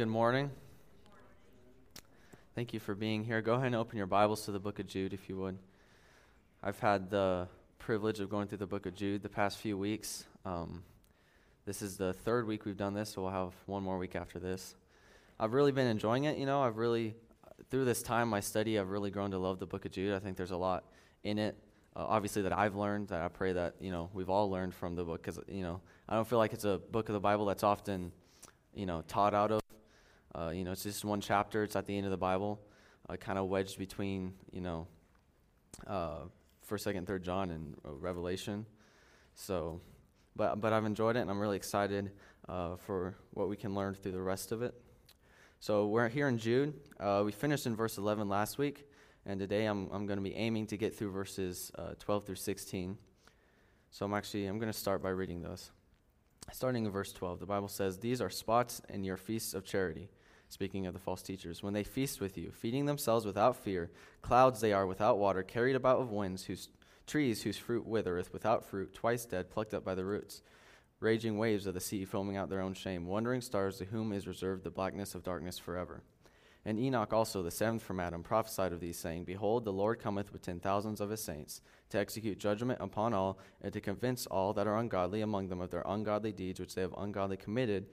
good morning. Thank you for being here. Go ahead and open your Bibles to the book of Jude, if you would. I've had the privilege of going through the book of Jude the past few weeks. Um, this is the third week we've done this, so we'll have one more week after this. I've really been enjoying it. You know, I've really, through this time, my study, I've really grown to love the book of Jude. I think there's a lot in it, uh, obviously, that I've learned, that I pray that, you know, we've all learned from the book, because, you know, I don't feel like it's a book of the Bible that's often you know, taught out of. Uh, you know, it's just one chapter. It's at the end of the Bible, uh, kind of wedged between, you know, uh, First, Second, Third John and uh, Revelation. So, but but I've enjoyed it, and I'm really excited uh, for what we can learn through the rest of it. So we're here in Jude. We finished in verse 11 last week, and today I'm I'm going to be aiming to get through verses 12 through 16. So I'm actually I'm going to start by reading those. Starting in verse 12, the Bible says, These are spots in your feasts of charity. Speaking of the false teachers, when they feast with you, feeding themselves without fear, clouds they are without water, carried about of winds, whose trees whose fruit withereth, without fruit, twice dead, plucked up by the roots, raging waves of the sea, foaming out their own shame, wandering stars to whom is reserved the blackness of darkness forever. And Enoch also, the seventh from Adam, prophesied of these, saying, Behold, the Lord cometh with ten thousands of his saints, to execute judgment upon all, and to convince all that are ungodly among them of their ungodly deeds which they have ungodly committed,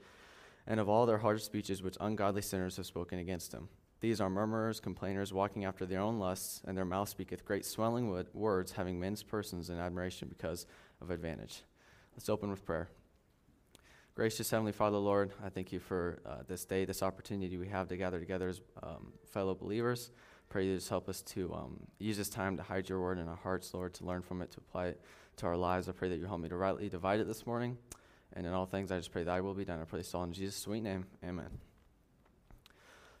and of all their hard speeches which ungodly sinners have spoken against him. These are murmurers, complainers, walking after their own lusts, and their mouth speaketh great swelling words, having men's persons in admiration because of advantage. Let's open with prayer. Gracious Heavenly Father, Lord, I thank you for uh, this day, this opportunity we have to gather together as um, fellow believers. Pray you just help us to um, use this time to hide your word in our hearts, Lord, to learn from it, to apply it to our lives. I pray that you help me to rightly divide it this morning. And in all things, I just pray thy will be done. I pray this all in Jesus' sweet name. Amen.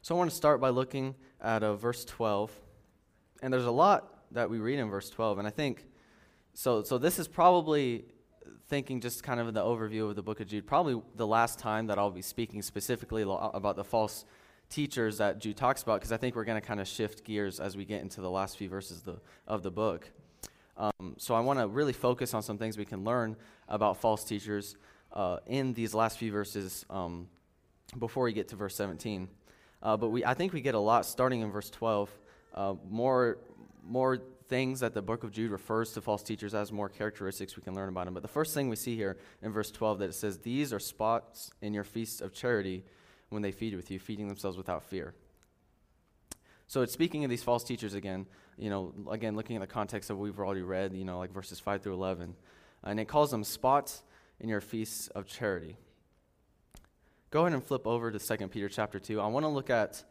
So I want to start by looking at uh, verse 12. And there's a lot that we read in verse 12. And I think, so, so this is probably thinking just kind of in the overview of the book of Jude, probably the last time that I'll be speaking specifically about the false teachers that Jude talks about, because I think we're going to kind of shift gears as we get into the last few verses of the, of the book. Um, so I want to really focus on some things we can learn about false teachers uh, in these last few verses um, before we get to verse 17. Uh, but we, I think we get a lot starting in verse 12. Uh, more, more things that the book of Jude refers to false teachers as, more characteristics we can learn about them. But the first thing we see here in verse 12 that it says, These are spots in your feasts of charity when they feed with you, feeding themselves without fear. So it's speaking of these false teachers again, you know, again, looking at the context of what we've already read, you know, like verses 5 through 11. And it calls them spots in your feasts of charity. Go ahead and flip over to 2 Peter chapter 2. I want to look at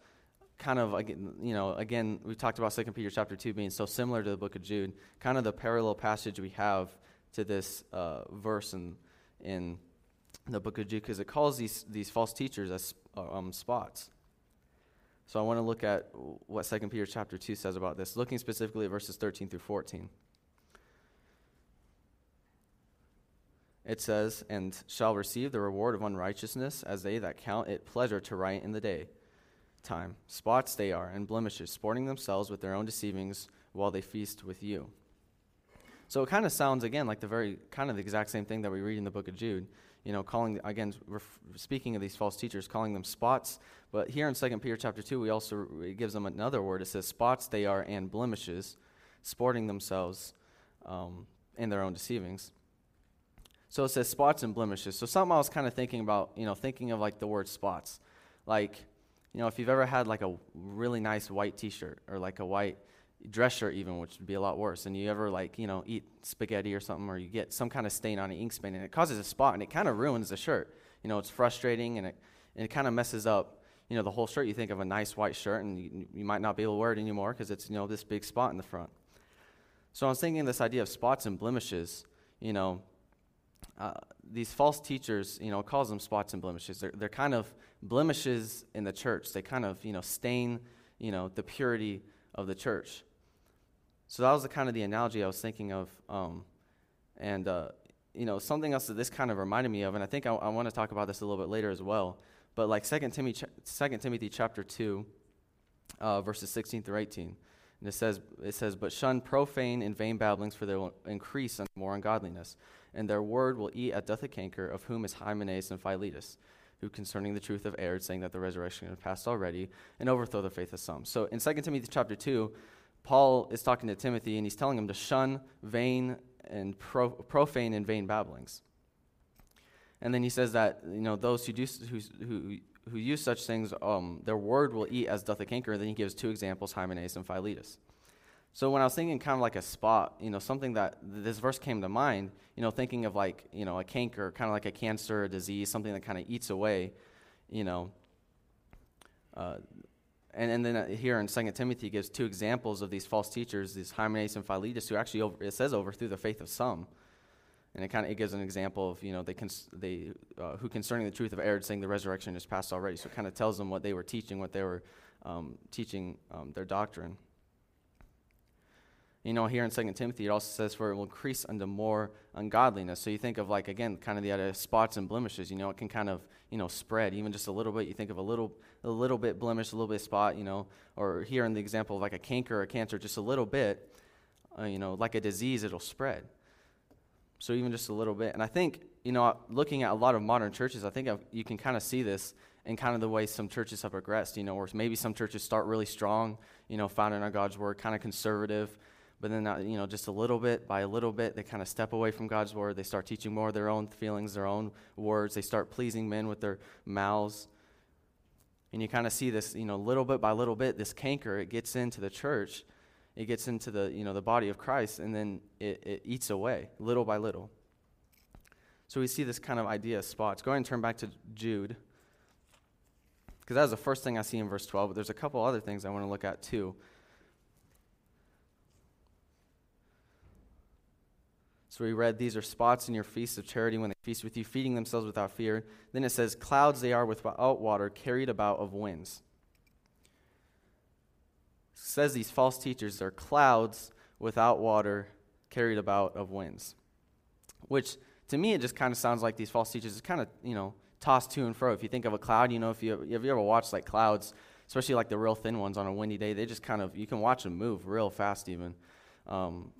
kind of you know again we talked about second peter chapter 2 being so similar to the book of jude kind of the parallel passage we have to this uh, verse in, in the book of jude because it calls these, these false teachers as um, spots so i want to look at what second peter chapter 2 says about this looking specifically at verses 13 through 14 it says and shall receive the reward of unrighteousness as they that count it pleasure to write in the day time. Spots they are, and blemishes, sporting themselves with their own deceivings while they feast with you. So it kind of sounds, again, like the very, kind of the exact same thing that we read in the book of Jude. You know, calling, again, ref, speaking of these false teachers, calling them spots. But here in 2 Peter chapter 2, we also, it gives them another word. It says, spots they are and blemishes, sporting themselves um, in their own deceivings. So it says spots and blemishes. So something I was kind of thinking about, you know, thinking of like the word spots. Like, you know, if you've ever had like a really nice white T-shirt or like a white dress shirt, even, which would be a lot worse, and you ever like you know eat spaghetti or something, or you get some kind of stain on an ink stain, and it causes a spot, and it kind of ruins the shirt. You know, it's frustrating, and it and it kind of messes up. You know, the whole shirt. You think of a nice white shirt, and you, you might not be able to wear it anymore because it's you know this big spot in the front. So I was thinking this idea of spots and blemishes. You know, uh, these false teachers, you know, calls them spots and blemishes. They're, they're kind of blemishes in the church. They kind of, you know, stain, you know, the purity of the church. So that was the kind of the analogy I was thinking of. Um, and, uh, you know, something else that this kind of reminded me of, and I think I, I want to talk about this a little bit later as well. But like 2 Timothy, 2 Timothy chapter 2, uh, verses 16 through 18. And it says, it says, But shun profane and vain babblings, for they will increase unto more ungodliness. And their word will eat at doth a canker, of whom is Hymenaeus and Philetus who concerning the truth have erred, saying that the resurrection has passed already, and overthrow the faith of some. So in 2 Timothy chapter 2, Paul is talking to Timothy, and he's telling him to shun vain and pro- profane and vain babblings. And then he says that you know those who do who, who, who use such things, um, their word will eat as doth a canker. And then he gives two examples, Hymenaeus and Philetus. So when I was thinking kind of like a spot, you know, something that this verse came to mind, you know, thinking of like, you know, a canker, kind of like a cancer, a disease, something that kind of eats away, you know. Uh, and, and then uh, here in 2 Timothy gives two examples of these false teachers, these Hymenaeus and Philetus, who actually, over, it says, overthrew the faith of some. And it kind of it gives an example of, you know, they, cons- they uh, who concerning the truth of erred, saying the resurrection is past already. So it kind of tells them what they were teaching, what they were um, teaching um, their doctrine. You know, here in 2 Timothy, it also says, for it will increase unto more ungodliness. So you think of, like, again, kind of the of spots and blemishes. You know, it can kind of, you know, spread even just a little bit. You think of a little, a little bit blemish, a little bit spot, you know, or here in the example of like a canker or a cancer, just a little bit, uh, you know, like a disease, it'll spread. So even just a little bit. And I think, you know, looking at a lot of modern churches, I think I've, you can kind of see this in kind of the way some churches have progressed, you know, or maybe some churches start really strong, you know, founded on God's word, kind of conservative but then, uh, you know, just a little bit by a little bit, they kind of step away from God's word. They start teaching more of their own feelings, their own words. They start pleasing men with their mouths. And you kind of see this, you know, little bit by little bit, this canker, it gets into the church. It gets into the, you know, the body of Christ, and then it, it eats away, little by little. So we see this kind of idea of spots. Go ahead and turn back to Jude. Because that was the first thing I see in verse 12, but there's a couple other things I want to look at too. So we read, These are spots in your feasts of charity when they feast with you, feeding themselves without fear. Then it says, Clouds they are without water, carried about of winds. It says these false teachers are clouds without water, carried about of winds. Which to me, it just kind of sounds like these false teachers is kind of, you know, tossed to and fro. If you think of a cloud, you know, if you, have you ever watched like clouds, especially like the real thin ones on a windy day, they just kind of, you can watch them move real fast even. Um,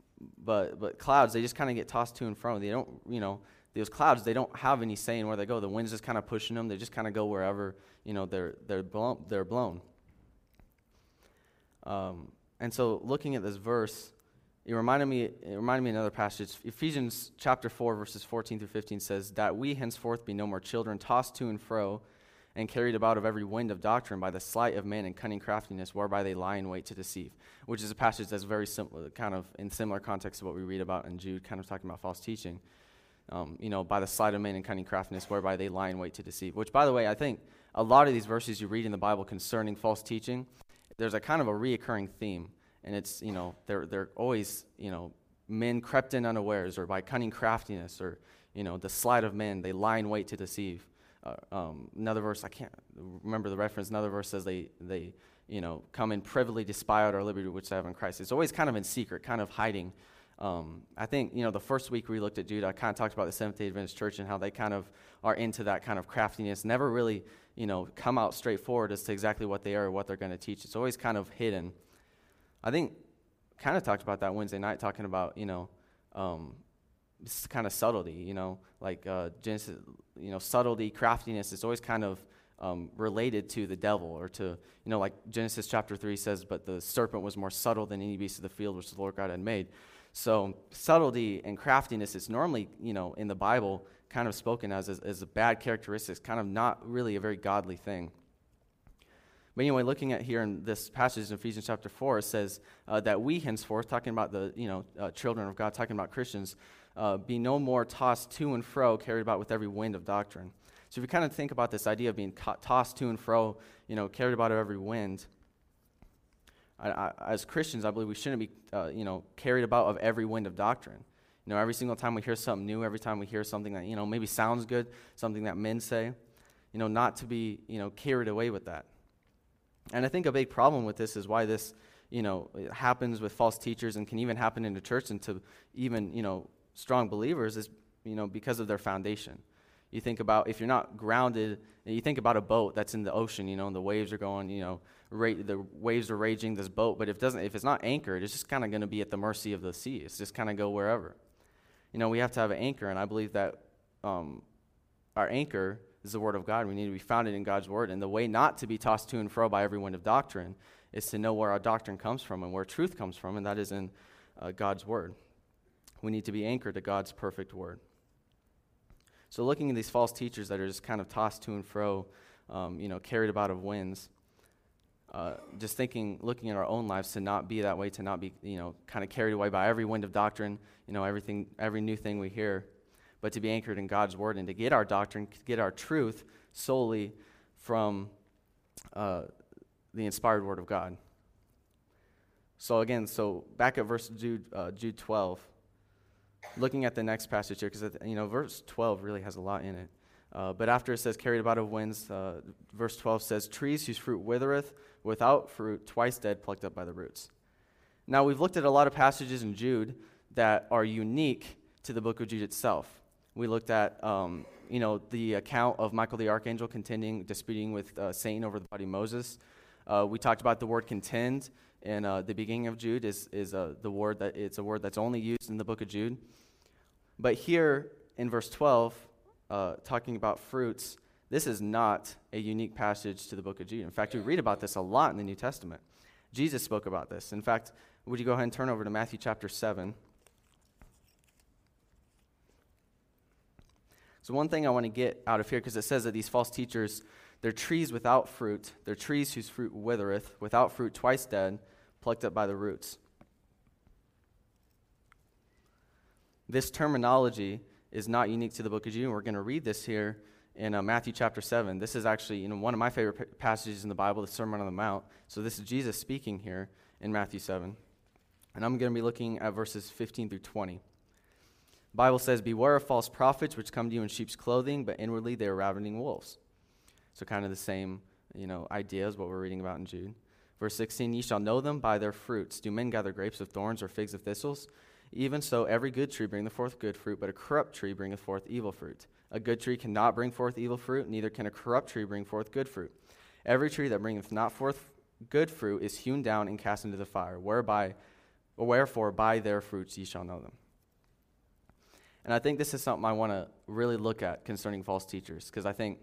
but but clouds they just kind of get tossed to and fro. They don't you know those clouds they don't have any say in where they go. The wind's just kind of pushing them. They just kind of go wherever you know they're they're blown. They're blown. Um, and so looking at this verse, it reminded me it reminded me another passage. Ephesians chapter four verses fourteen through fifteen says that we henceforth be no more children tossed to and fro and carried about of every wind of doctrine by the sleight of men and cunning craftiness, whereby they lie in wait to deceive. Which is a passage that's very similar, kind of in similar context to what we read about in Jude, kind of talking about false teaching. Um, you know, by the sleight of men and cunning craftiness, whereby they lie in wait to deceive. Which, by the way, I think a lot of these verses you read in the Bible concerning false teaching, there's a kind of a reoccurring theme, and it's you know they're they're always you know men crept in unawares, or by cunning craftiness, or you know the sleight of men, they lie in wait to deceive uh, um, another verse, I can't remember the reference, another verse says they, they you know, come in privily out our liberty which they have in Christ. It's always kind of in secret, kind of hiding. Um, I think, you know, the first week we looked at Jude, I kind of talked about the Seventh-day Adventist Church and how they kind of are into that kind of craftiness, never really, you know, come out straightforward as to exactly what they are or what they're going to teach. It's always kind of hidden. I think kind of talked about that Wednesday night, talking about, you know, um, kind of subtlety, you know, like uh, Genesis, you know, subtlety, craftiness is always kind of um, related to the devil or to, you know, like Genesis chapter 3 says, but the serpent was more subtle than any beast of the field which the Lord God had made. So subtlety and craftiness is normally, you know, in the Bible kind of spoken as, as, as a bad characteristic, kind of not really a very godly thing. But anyway, looking at here in this passage in Ephesians chapter 4, it says uh, that we henceforth, talking about the you know, uh, children of God, talking about Christians, uh, be no more tossed to and fro, carried about with every wind of doctrine. So if you kind of think about this idea of being tossed to and fro, you know, carried about of every wind, I, I, as Christians, I believe we shouldn't be, uh, you know, carried about of every wind of doctrine. You know, every single time we hear something new, every time we hear something that, you know, maybe sounds good, something that men say, you know, not to be, you know, carried away with that. And I think a big problem with this is why this, you know, happens with false teachers and can even happen in the church and to even, you know, strong believers is you know because of their foundation you think about if you're not grounded and you think about a boat that's in the ocean you know and the waves are going you know ra- the waves are raging this boat but if doesn't if it's not anchored it's just kind of going to be at the mercy of the sea it's just kind of go wherever you know we have to have an anchor and i believe that um, our anchor is the Word of God. We need to be founded in God's Word. And the way not to be tossed to and fro by every wind of doctrine is to know where our doctrine comes from and where truth comes from, and that is in uh, God's Word. We need to be anchored to God's perfect Word. So, looking at these false teachers that are just kind of tossed to and fro, um, you know, carried about of winds, uh, just thinking, looking at our own lives to not be that way, to not be, you know, kind of carried away by every wind of doctrine, you know, everything, every new thing we hear, but to be anchored in God's word and to get our doctrine, get our truth solely from uh, the inspired word of God. So again, so back at verse Jude, uh, Jude 12, looking at the next passage here, because you know verse 12 really has a lot in it. Uh, but after it says carried about of winds, uh, verse 12 says, Trees whose fruit withereth, without fruit, twice dead, plucked up by the roots. Now, we've looked at a lot of passages in Jude that are unique to the book of Jude itself. We looked at, um, you know, the account of Michael the archangel contending, disputing with uh, Satan over the body of Moses. Uh, we talked about the word contend in uh, the beginning of Jude is, is uh, the word that it's a word that's only used in the book of Jude. But here in verse 12, uh, talking about fruits, this is not a unique passage to the book of Jude. In fact, we read about this a lot in the New Testament. Jesus spoke about this. In fact, would you go ahead and turn over to Matthew chapter 7? So, one thing I want to get out of here, because it says that these false teachers, they're trees without fruit, they're trees whose fruit withereth, without fruit, twice dead, plucked up by the roots. This terminology is not unique to the book of Jude. We're going to read this here in uh, Matthew chapter 7. This is actually you know, one of my favorite p- passages in the Bible, the Sermon on the Mount. So this is Jesus speaking here in Matthew 7. And I'm going to be looking at verses 15 through 20. The Bible says, Beware of false prophets which come to you in sheep's clothing, but inwardly they are ravening wolves. So kind of the same you know, idea as what we're reading about in Jude. Verse 16, Ye shall know them by their fruits. Do men gather grapes of thorns or figs of thistles? Even so, every good tree bringeth forth good fruit, but a corrupt tree bringeth forth evil fruit. A good tree cannot bring forth evil fruit, neither can a corrupt tree bring forth good fruit. Every tree that bringeth not forth good fruit is hewn down and cast into the fire, whereby, wherefore by their fruits ye shall know them. And I think this is something I want to really look at concerning false teachers, because I think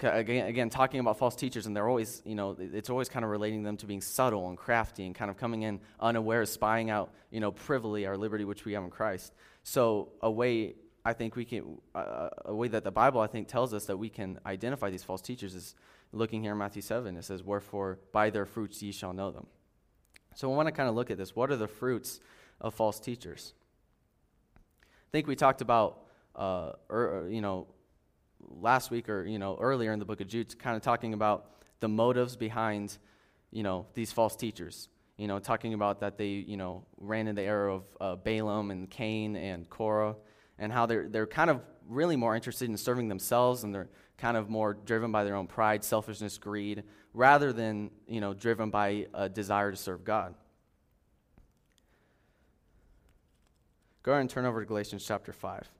again, again, talking about false teachers, and they're always, you know, it's always kind of relating them to being subtle and crafty and kind of coming in unaware, spying out, you know, privily our liberty which we have in Christ. So a way I think we can, uh, a way that the Bible I think tells us that we can identify these false teachers is looking here in Matthew seven. It says, "Wherefore by their fruits ye shall know them." So I want to kind of look at this. What are the fruits of false teachers? I think we talked about, uh, er, you know, last week or you know earlier in the book of Jude, kind of talking about the motives behind you know these false teachers. You know, talking about that they you know ran in the era of uh, Balaam and Cain and Korah, and how they're they're kind of really more interested in serving themselves and they're kind of more driven by their own pride, selfishness, greed, rather than you know driven by a desire to serve God. Go ahead and turn over to Galatians chapter 5.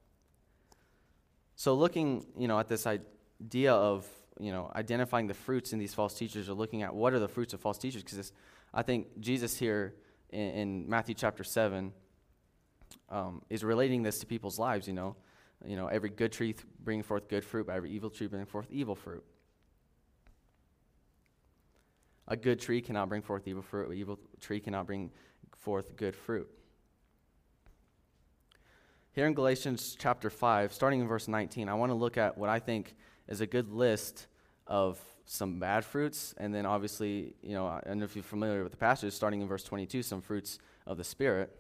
So looking, you know, at this idea of, you know, identifying the fruits in these false teachers or looking at what are the fruits of false teachers, because I think Jesus here in, in Matthew chapter 7 um, is relating this to people's lives, you know. You know, every good tree th- bringing forth good fruit, but every evil tree bringing forth evil fruit. A good tree cannot bring forth evil fruit, an evil tree cannot bring forth good fruit. Here in Galatians chapter 5, starting in verse 19, I want to look at what I think is a good list of some bad fruits, and then obviously, you know, I don't know if you're familiar with the passage, starting in verse 22, some fruits of the Spirit.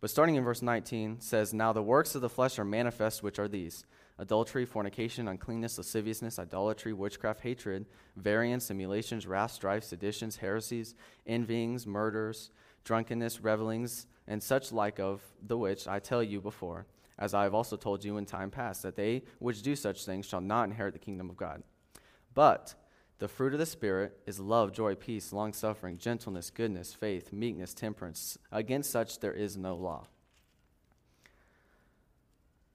But starting in verse 19 says, Now the works of the flesh are manifest, which are these adultery, fornication, uncleanness, lasciviousness, idolatry, witchcraft, hatred, variance, emulations, wrath, strife, seditions, heresies, envyings, murders, drunkenness, revelings and such like of the which I tell you before, as I have also told you in time past, that they which do such things shall not inherit the kingdom of God. But the fruit of the Spirit is love, joy, peace, long suffering, gentleness, goodness, faith, meekness, temperance. Against such there is no law.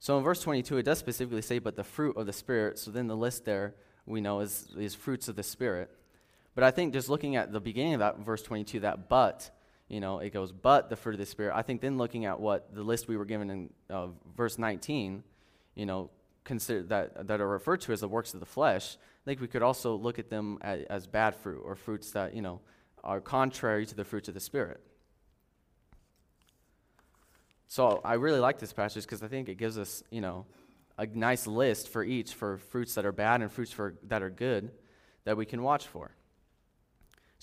So in verse 22, it does specifically say, but the fruit of the Spirit. So then the list there we know is, is fruits of the Spirit. But I think just looking at the beginning of that verse 22, that but you know, it goes, but the fruit of the Spirit. I think then looking at what the list we were given in uh, verse 19, you know, consider that that are referred to as the works of the flesh, I think we could also look at them as, as bad fruit or fruits that you know are contrary to the fruits of the spirit. So I really like this passage because I think it gives us you know a nice list for each for fruits that are bad and fruits for that are good that we can watch for.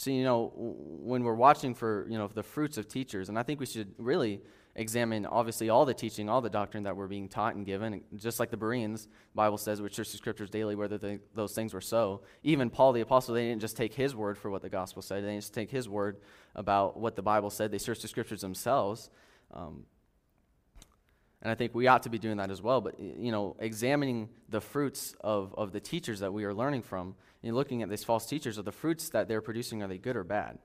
So, you know, when we're watching for, you know, the fruits of teachers, and I think we should really examine, obviously, all the teaching, all the doctrine that we're being taught and given, just like the Bereans, Bible says, which search the scriptures daily, whether they, those things were so. Even Paul the apostle, they didn't just take his word for what the gospel said. They didn't just take his word about what the Bible said. They searched the scriptures themselves. Um, and I think we ought to be doing that as well. But, you know, examining the fruits of, of the teachers that we are learning from, and looking at these false teachers, are the fruits that they're producing, are they good or bad?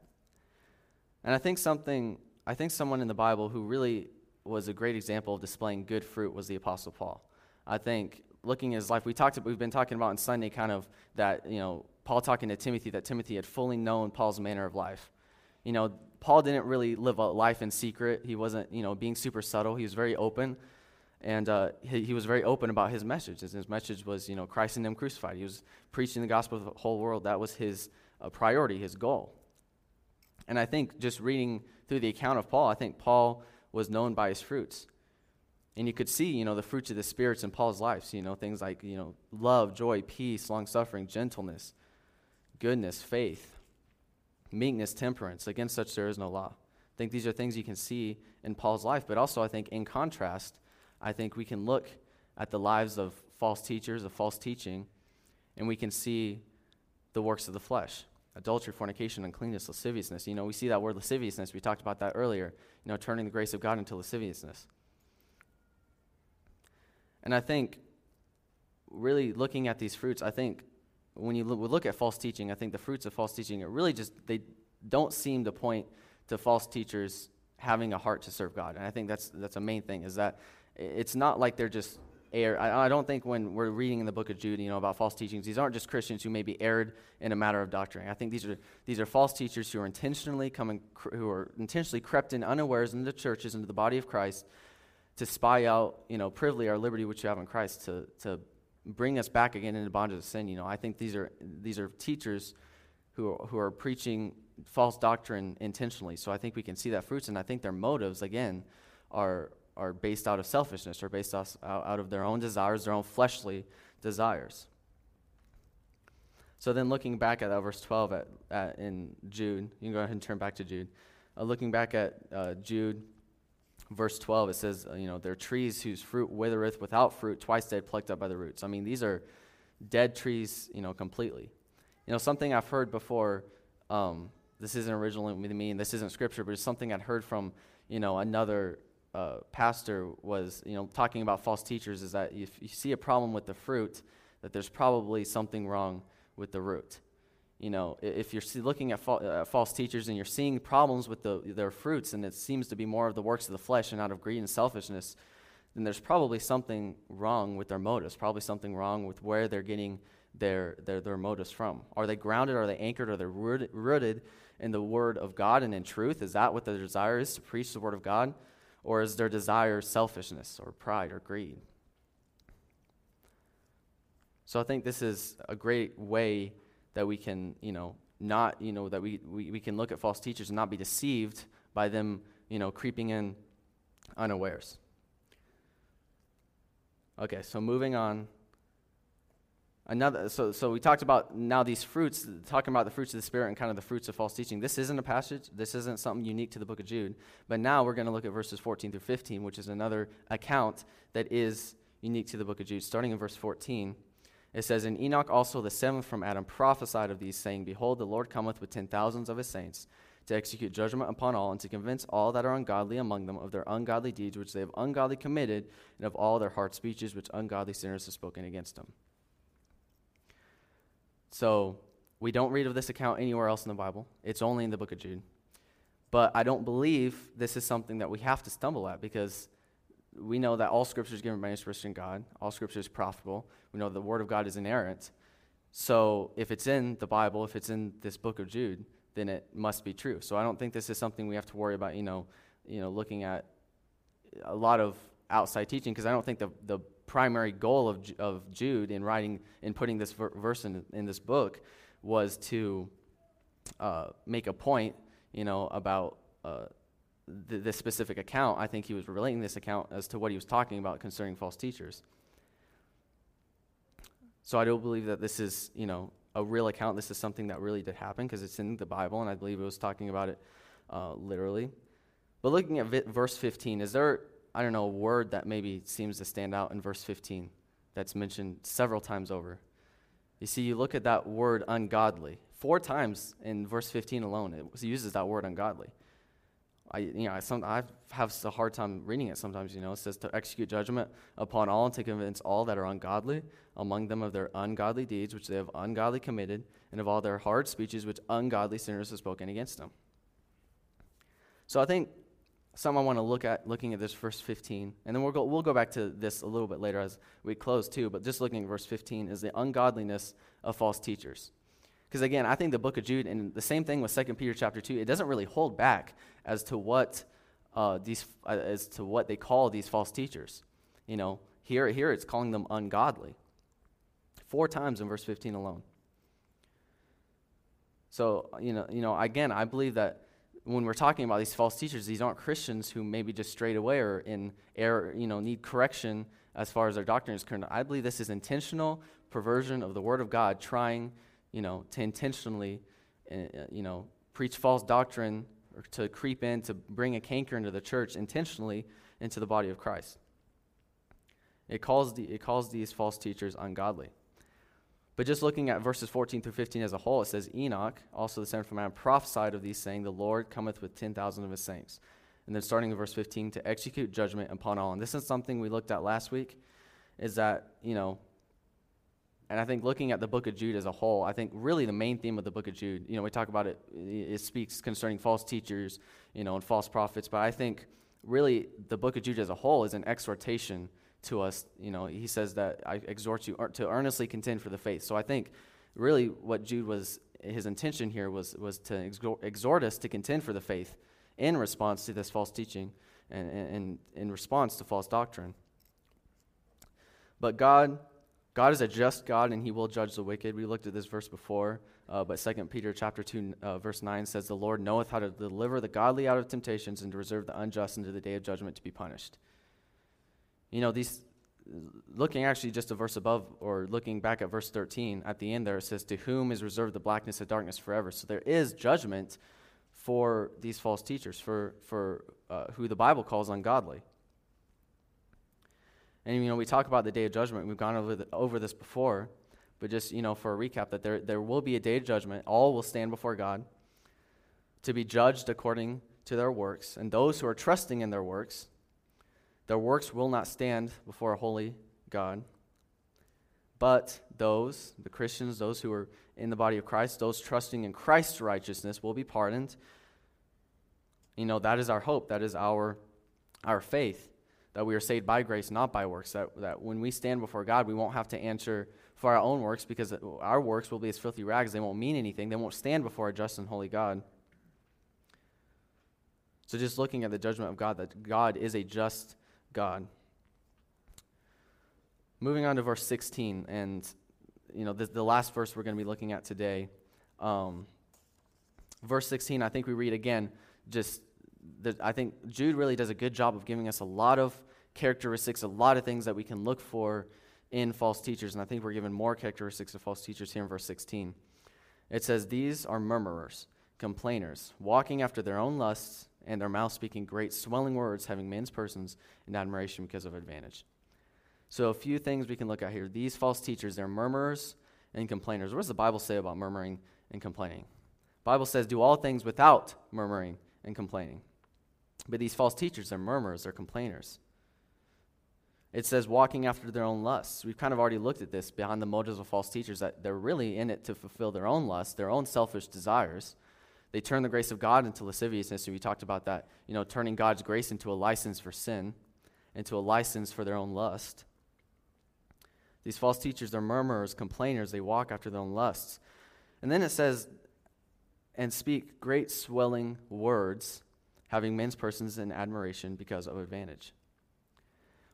And I think something, I think someone in the Bible who really was a great example of displaying good fruit was the Apostle Paul. I think looking at his life, we talked, we've been talking about on Sunday kind of that, you know, Paul talking to Timothy, that Timothy had fully known Paul's manner of life. You know, Paul didn't really live a life in secret. He wasn't, you know, being super subtle. He was very open. And uh, he, he, was very open about his message. His message was, you know, Christ and Him crucified. He was preaching the gospel to the whole world. That was his uh, priority, his goal. And I think just reading through the account of Paul, I think Paul was known by his fruits. And you could see, you know, the fruits of the spirits in Paul's life. So, you know, things like, you know, love, joy, peace, long suffering, gentleness, goodness, faith, meekness, temperance. Against such there is no law. I think these are things you can see in Paul's life, but also I think in contrast, I think we can look at the lives of false teachers, of false teaching, and we can see the works of the flesh adultery, fornication, uncleanness, lasciviousness. You know, we see that word lasciviousness. We talked about that earlier. You know, turning the grace of God into lasciviousness. And I think, really looking at these fruits, I think when you look at false teaching, I think the fruits of false teaching really just, they don't seem to point to false teachers having a heart to serve God. And I think that's, that's a main thing, is that it's not like they're just erred. I, I don't think when we're reading in the book of Jude, you know, about false teachings, these aren't just Christians who maybe erred in a matter of doctrine. I think these are these are false teachers who are intentionally coming, who are intentionally crept in unawares into churches, into the body of Christ, to spy out, you know, privily our liberty which you have in Christ, to to bring us back again into bondage of sin. You know, I think these are these are teachers who are, who are preaching false doctrine intentionally. So I think we can see that fruits, and I think their motives again are are based out of selfishness or based out, out of their own desires, their own fleshly desires. So then, looking back at that verse 12 at, at, in Jude, you can go ahead and turn back to Jude. Uh, looking back at uh, Jude, verse 12, it says, uh, you know, there are trees whose fruit withereth without fruit, twice dead, plucked up by the roots. I mean, these are dead trees, you know, completely. You know, something I've heard before, um, this isn't originally me, and this isn't scripture, but it's something I'd heard from, you know, another uh, pastor was, you know, talking about false teachers is that if you see a problem with the fruit, that there's probably something wrong with the root. You know, if you're looking at fa- uh, false teachers and you're seeing problems with the, their fruits, and it seems to be more of the works of the flesh and out of greed and selfishness, then there's probably something wrong with their motives, probably something wrong with where they're getting their, their, their motives from. Are they grounded? Are they anchored? Are they rooted, rooted in the Word of God and in truth? Is that what their desire is to preach the Word of God? Or is their desire selfishness or pride or greed? So I think this is a great way that we can, you know, not, you know, that we, we, we can look at false teachers and not be deceived by them, you know, creeping in unawares. Okay, so moving on another so so we talked about now these fruits talking about the fruits of the spirit and kind of the fruits of false teaching. This isn't a passage this isn't something unique to the book of jude but now we're going to look at verses 14 through 15 which is another account that is unique to the book of jude. Starting in verse 14 it says and enoch also the seventh from adam prophesied of these saying behold the lord cometh with ten thousands of his saints to execute judgment upon all and to convince all that are ungodly among them of their ungodly deeds which they have ungodly committed and of all their hard speeches which ungodly sinners have spoken against them so we don't read of this account anywhere else in the Bible, it's only in the book of Jude. But I don't believe this is something that we have to stumble at because we know that all scripture is given by inspiration of God, all scripture is profitable. We know the word of God is inerrant. So if it's in the Bible, if it's in this book of Jude, then it must be true. So I don't think this is something we have to worry about, you know, you know, looking at a lot of outside teaching because I don't think the, the primary goal of, of Jude in writing, in putting this ver- verse in, in this book was to uh, make a point, you know, about uh, th- this specific account. I think he was relating this account as to what he was talking about concerning false teachers. So I do believe that this is, you know, a real account. This is something that really did happen because it's in the Bible, and I believe it was talking about it uh, literally. But looking at vi- verse 15, is there, I don't know, a word that maybe seems to stand out in verse 15 that's mentioned several times over? You see, you look at that word ungodly. Four times in verse 15 alone, it uses that word ungodly. I, you know, I, some, I have a hard time reading it sometimes, you know. It says to execute judgment upon all and to convince all that are ungodly, among them of their ungodly deeds, which they have ungodly committed, and of all their hard speeches, which ungodly sinners have spoken against them. So I think some I want to look at, looking at this verse 15, and then we'll go, we'll go back to this a little bit later as we close too, but just looking at verse 15 is the ungodliness of false teachers. Because again, I think the book of Jude, and the same thing with 2 Peter chapter 2, it doesn't really hold back as to what uh, these uh, as to what they call these false teachers. You know, here here it's calling them ungodly. Four times in verse 15 alone. So, you know, you know, again, I believe that when we're talking about these false teachers, these aren't Christians who maybe just strayed away or in error, you know, need correction as far as their doctrine is concerned. I believe this is intentional perversion of the Word of God, trying, you know, to intentionally, uh, you know, preach false doctrine or to creep in to bring a canker into the church intentionally into the body of Christ. It calls, the, it calls these false teachers ungodly. But just looking at verses 14 through 15 as a whole, it says, Enoch, also the son of man, prophesied of these, saying, The Lord cometh with 10,000 of his saints. And then starting in verse 15, to execute judgment upon all. And this is something we looked at last week, is that, you know, and I think looking at the book of Jude as a whole, I think really the main theme of the book of Jude, you know, we talk about it, it speaks concerning false teachers, you know, and false prophets, but I think really the book of Jude as a whole is an exhortation to us. You know, he says that I exhort you to earnestly contend for the faith. So I think really what Jude was, his intention here was, was to exhort us to contend for the faith in response to this false teaching and, and in response to false doctrine. But God God is a just God and he will judge the wicked. We looked at this verse before, uh, but 2 Peter chapter 2 uh, verse 9 says the Lord knoweth how to deliver the godly out of temptations and to reserve the unjust unto the day of judgment to be punished. You know, these looking actually just a verse above or looking back at verse 13 at the end there it says to whom is reserved the blackness of darkness forever. So there is judgment for these false teachers for for uh, who the Bible calls ungodly. And, you know, we talk about the day of judgment. We've gone over, the, over this before. But just, you know, for a recap, that there, there will be a day of judgment. All will stand before God to be judged according to their works. And those who are trusting in their works, their works will not stand before a holy God. But those, the Christians, those who are in the body of Christ, those trusting in Christ's righteousness will be pardoned. You know, that is our hope. That is our, our faith that we are saved by grace, not by works. That, that when we stand before God, we won't have to answer for our own works because our works will be as filthy rags. They won't mean anything. They won't stand before a just and holy God. So, just looking at the judgment of God, that God is a just God. Moving on to verse 16, and you know the, the last verse we're going to be looking at today. Um, verse 16, I think we read again, just the, I think Jude really does a good job of giving us a lot of characteristics, a lot of things that we can look for in false teachers. And I think we're given more characteristics of false teachers here in verse 16. It says, These are murmurers, complainers, walking after their own lusts, and their mouth speaking great swelling words, having men's persons in admiration because of advantage. So, a few things we can look at here. These false teachers, they're murmurers and complainers. What does the Bible say about murmuring and complaining? The Bible says, Do all things without murmuring and complaining. But these false teachers they're murmurers, they're complainers. It says walking after their own lusts. We've kind of already looked at this behind the motives of false teachers that they're really in it to fulfill their own lusts, their own selfish desires. They turn the grace of God into lasciviousness, and we talked about that, you know, turning God's grace into a license for sin, into a license for their own lust. These false teachers are murmurers, complainers, they walk after their own lusts. And then it says, and speak great swelling words having men's persons in admiration because of advantage.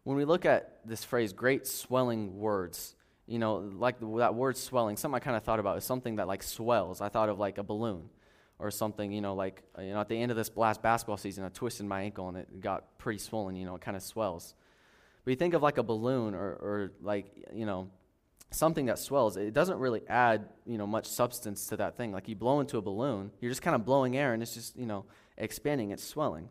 when we look at this phrase, great swelling words, you know, like that word swelling, something I kind of thought about is something that like swells. I thought of like a balloon or something, you know, like, uh, you know, at the end of this last basketball season, I twisted my ankle and it got pretty swollen, you know, it kind of swells. But you think of like a balloon or, or like, you know, something that swells, it doesn't really add, you know, much substance to that thing. Like you blow into a balloon, you're just kind of blowing air and it's just, you know, expanding, it's swelling.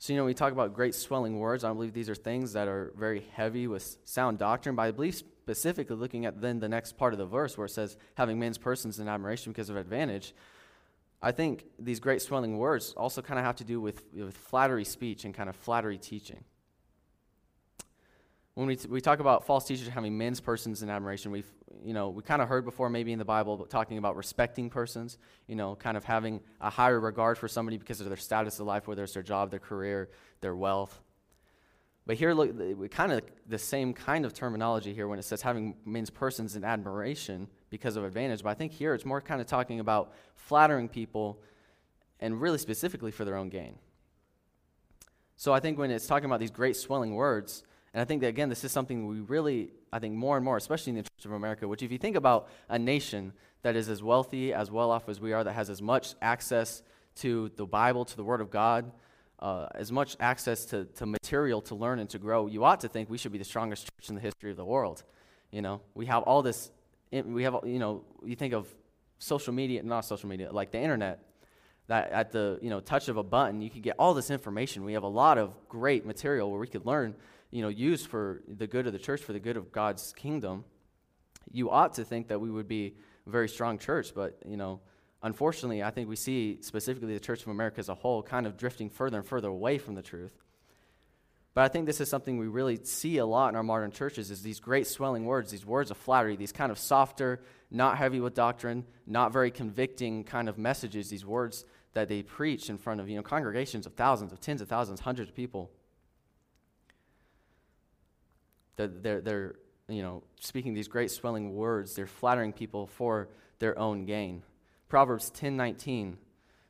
So, you know, we talk about great swelling words. I believe these are things that are very heavy with sound doctrine, but I believe specifically looking at then the next part of the verse where it says, having men's persons in admiration because of advantage, I think these great swelling words also kind of have to do with, with flattery speech and kind of flattery teaching when we, t- we talk about false teachers having men's persons in admiration, we've, you know, we kind of heard before maybe in the Bible but talking about respecting persons, you know, kind of having a higher regard for somebody because of their status of life, whether it's their job, their career, their wealth. But here, look, we kind of the same kind of terminology here when it says having men's persons in admiration because of advantage. But I think here it's more kind of talking about flattering people and really specifically for their own gain. So I think when it's talking about these great swelling words, and I think that, again, this is something we really, I think, more and more, especially in the Church of America, which, if you think about a nation that is as wealthy, as well off as we are, that has as much access to the Bible, to the Word of God, uh, as much access to, to material to learn and to grow, you ought to think we should be the strongest church in the history of the world. You know, we have all this, we have, you know, you think of social media, not social media, like the internet, that at the, you know, touch of a button, you can get all this information. We have a lot of great material where we could learn you know, used for the good of the church, for the good of God's kingdom, you ought to think that we would be a very strong church. But, you know, unfortunately, I think we see specifically the Church of America as a whole kind of drifting further and further away from the truth. But I think this is something we really see a lot in our modern churches is these great swelling words, these words of flattery, these kind of softer, not heavy with doctrine, not very convicting kind of messages, these words that they preach in front of, you know, congregations of thousands, of tens of thousands, hundreds of people. They're, they're, you know, speaking these great swelling words. They're flattering people for their own gain. Proverbs 10:19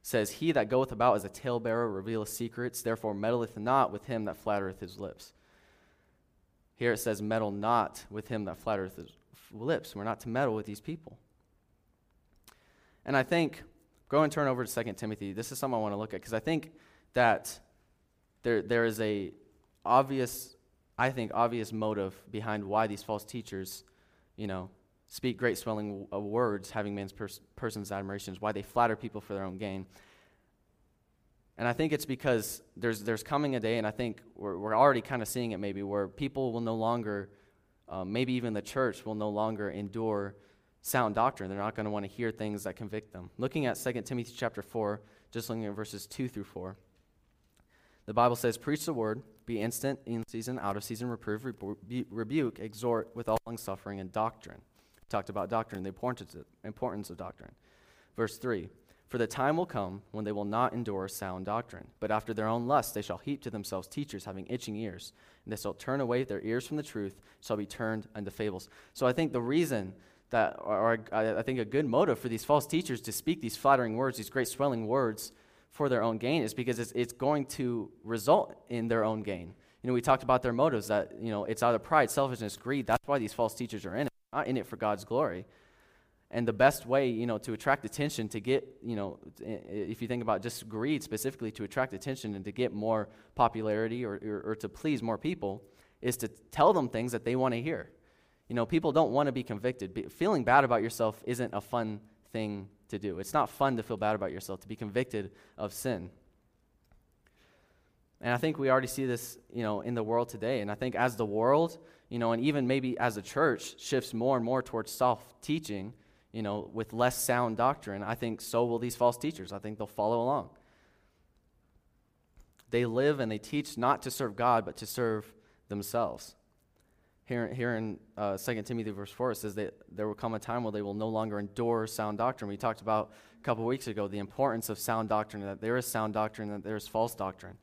says, "He that goeth about as a talebearer revealeth secrets; therefore meddleth not with him that flattereth his lips." Here it says, "Meddle not with him that flattereth his lips." We're not to meddle with these people. And I think, go and turn over to 2 Timothy. This is something I want to look at because I think that there, there is a obvious I think, obvious motive behind why these false teachers, you know, speak great swelling w- words, having men's pers- person's admirations, why they flatter people for their own gain. And I think it's because there's, there's coming a day, and I think we're, we're already kind of seeing it maybe, where people will no longer, um, maybe even the church will no longer endure sound doctrine. They're not going to want to hear things that convict them. Looking at 2 Timothy chapter 4, just looking at verses 2 through 4. The Bible says, Preach the word, be instant, in season, out of season, reprove, rebu- rebuke, exhort with all long suffering and doctrine. We talked about doctrine, the importance of, doctrine. Verse 3 For the time will come when they will not endure sound doctrine, but after their own lust they shall heap to themselves teachers having itching ears, and they shall turn away their ears from the truth, shall be turned unto fables. So I think the reason that, or I think a good motive for these false teachers to speak these flattering words, these great swelling words, for their own gain is because it's, it's going to result in their own gain. You know, we talked about their motives that, you know, it's out of pride, selfishness, greed. That's why these false teachers are in it, not in it for God's glory. And the best way, you know, to attract attention, to get, you know, if you think about just greed specifically, to attract attention and to get more popularity or, or, or to please more people, is to tell them things that they want to hear. You know, people don't want to be convicted. Feeling bad about yourself isn't a fun thing to do. It's not fun to feel bad about yourself, to be convicted of sin. And I think we already see this, you know, in the world today. And I think as the world, you know, and even maybe as a church shifts more and more towards self-teaching, you know, with less sound doctrine, I think so will these false teachers. I think they'll follow along. They live and they teach not to serve God, but to serve themselves. Here, here in uh, 2 Timothy verse 4, it says that there will come a time where they will no longer endure sound doctrine. We talked about a couple weeks ago the importance of sound doctrine, that there is sound doctrine, that there is false doctrine.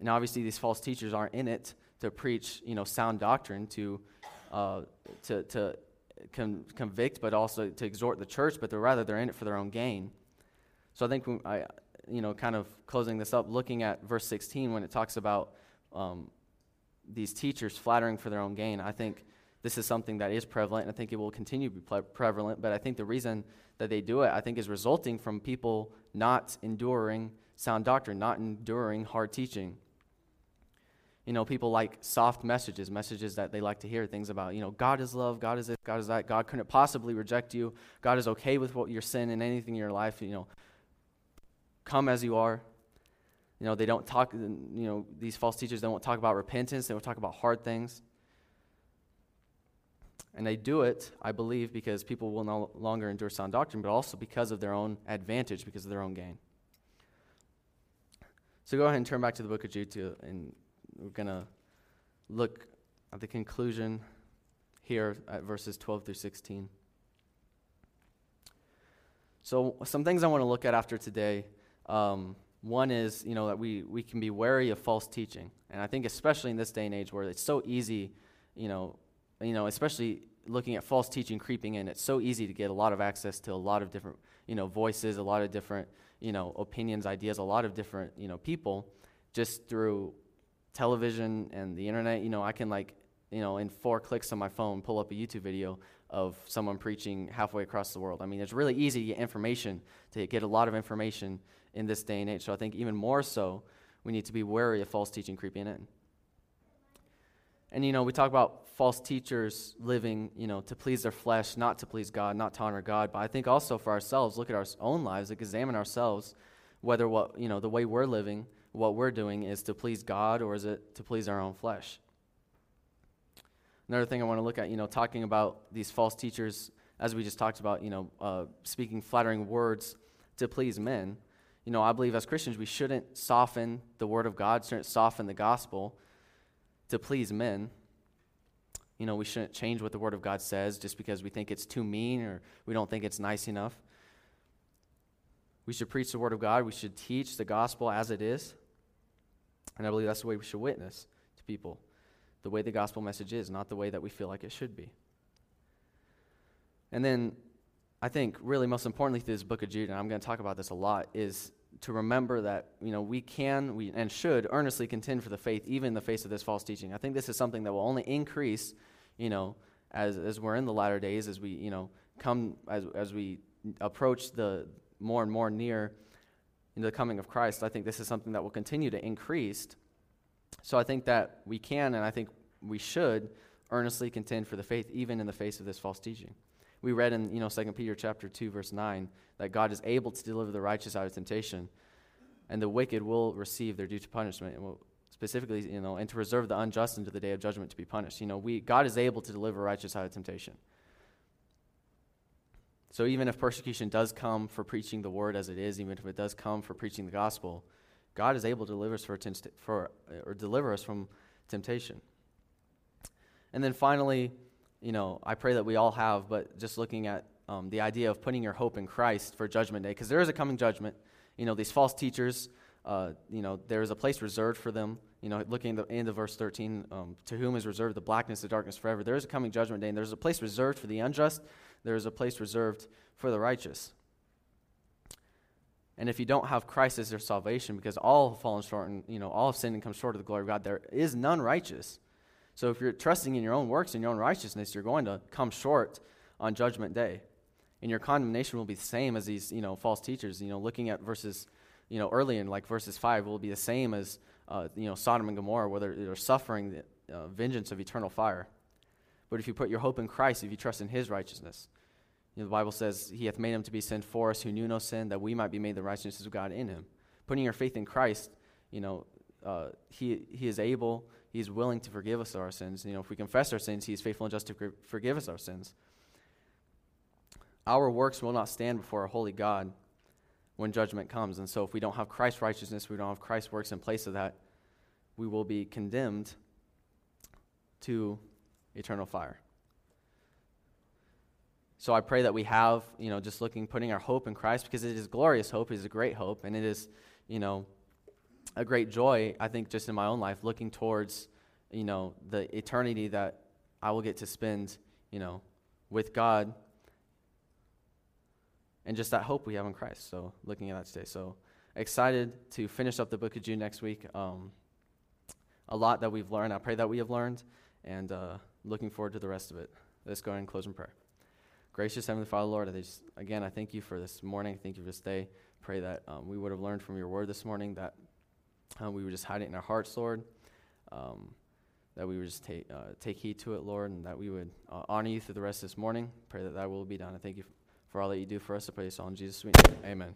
And obviously, these false teachers aren't in it to preach, you know, sound doctrine, to, uh, to, to con- convict, but also to exhort the church, but they're rather they're in it for their own gain. So I think, I, you know, kind of closing this up, looking at verse 16 when it talks about um, these teachers flattering for their own gain. I think this is something that is prevalent, and I think it will continue to be pre- prevalent. But I think the reason that they do it, I think, is resulting from people not enduring sound doctrine, not enduring hard teaching. You know, people like soft messages, messages that they like to hear, things about, you know, God is love, God is this, God is that, God couldn't possibly reject you, God is okay with what your sin and anything in your life, you know, come as you are. You know, they don't talk, you know, these false teachers, they won't talk about repentance, they won't talk about hard things. And they do it, I believe, because people will no longer endure sound doctrine, but also because of their own advantage, because of their own gain. So go ahead and turn back to the book of Jude, and we're going to look at the conclusion here at verses 12 through 16. So, some things I want to look at after today. Um, one is, you know, that we, we can be wary of false teaching. And I think especially in this day and age where it's so easy, you know, you know, especially looking at false teaching creeping in, it's so easy to get a lot of access to a lot of different, you know, voices, a lot of different, you know, opinions, ideas, a lot of different, you know, people just through television and the internet. You know, I can like, you know, in four clicks on my phone, pull up a YouTube video of someone preaching halfway across the world. I mean, it's really easy to get information, to get a lot of information in this day and age. So I think even more so, we need to be wary of false teaching creeping in. And, you know, we talk about false teachers living, you know, to please their flesh, not to please God, not to honor God. But I think also for ourselves, look at our own lives, like examine ourselves, whether what, you know, the way we're living, what we're doing is to please God or is it to please our own flesh? Another thing I want to look at, you know, talking about these false teachers, as we just talked about, you know, uh, speaking flattering words to please men. You know, I believe as Christians, we shouldn't soften the word of God, shouldn't soften the gospel to please men. You know, we shouldn't change what the Word of God says just because we think it's too mean or we don't think it's nice enough. We should preach the Word of God. We should teach the gospel as it is. And I believe that's the way we should witness to people the way the gospel message is, not the way that we feel like it should be. And then I think, really, most importantly, through this book of Jude, and I'm going to talk about this a lot, is to remember that you know we can we and should earnestly contend for the faith even in the face of this false teaching. I think this is something that will only increase, you know, as as we're in the latter days, as we you know come as as we approach the more and more near into the coming of Christ. I think this is something that will continue to increase. So I think that we can and I think we should earnestly contend for the faith even in the face of this false teaching. We read in you know 2 Peter chapter 2 verse 9 that God is able to deliver the righteous out of temptation, and the wicked will receive their due to punishment, and will specifically, you know, and to reserve the unjust unto the day of judgment to be punished. You know, we God is able to deliver righteous out of temptation. So even if persecution does come for preaching the word as it is, even if it does come for preaching the gospel, God is able to deliver us for, for or deliver us from temptation. And then finally, you know, I pray that we all have, but just looking at um, the idea of putting your hope in Christ for Judgment Day, because there is a coming judgment. You know, these false teachers, uh, you know, there is a place reserved for them. You know, looking at the end of verse 13, um, to whom is reserved the blackness, the darkness forever. There is a coming judgment day, and there's a place reserved for the unjust. There is a place reserved for the righteous. And if you don't have Christ as your salvation, because all have fallen short and, you know, all have sinned and come short of the glory of God, there is none righteous. So if you're trusting in your own works and your own righteousness, you're going to come short on judgment day. And your condemnation will be the same as these, you know, false teachers. You know, looking at verses, you know, early in like verses 5 will be the same as, uh, you know, Sodom and Gomorrah, where they're, they're suffering the uh, vengeance of eternal fire. But if you put your hope in Christ, if you trust in his righteousness, know, the Bible says, He hath made him to be sin for us who knew no sin, that we might be made the righteousness of God in him. Putting your faith in Christ, you know, uh, he, he is able He's willing to forgive us our sins. You know, if we confess our sins, He is faithful and just to forgive us our sins. Our works will not stand before a holy God when judgment comes. And so, if we don't have Christ's righteousness, we don't have Christ's works in place of that, we will be condemned to eternal fire. So I pray that we have, you know, just looking, putting our hope in Christ because it is glorious hope, it is a great hope, and it is, you know, a great joy, I think, just in my own life, looking towards, you know, the eternity that I will get to spend, you know, with God and just that hope we have in Christ. So, looking at that today. So, excited to finish up the book of Jude next week. Um, a lot that we've learned. I pray that we have learned, and uh, looking forward to the rest of it. Let's go ahead and close in prayer. Gracious Heavenly Father, Lord, I just, again, I thank you for this morning. Thank you for this day. Pray that um, we would have learned from your word this morning, that uh, we would just hide it in our hearts, Lord. Um, that we would just take, uh, take heed to it, Lord, and that we would uh, honor you through the rest of this morning. Pray that that will be done. I thank you for all that you do for us. I pray this all in Jesus' name. Amen.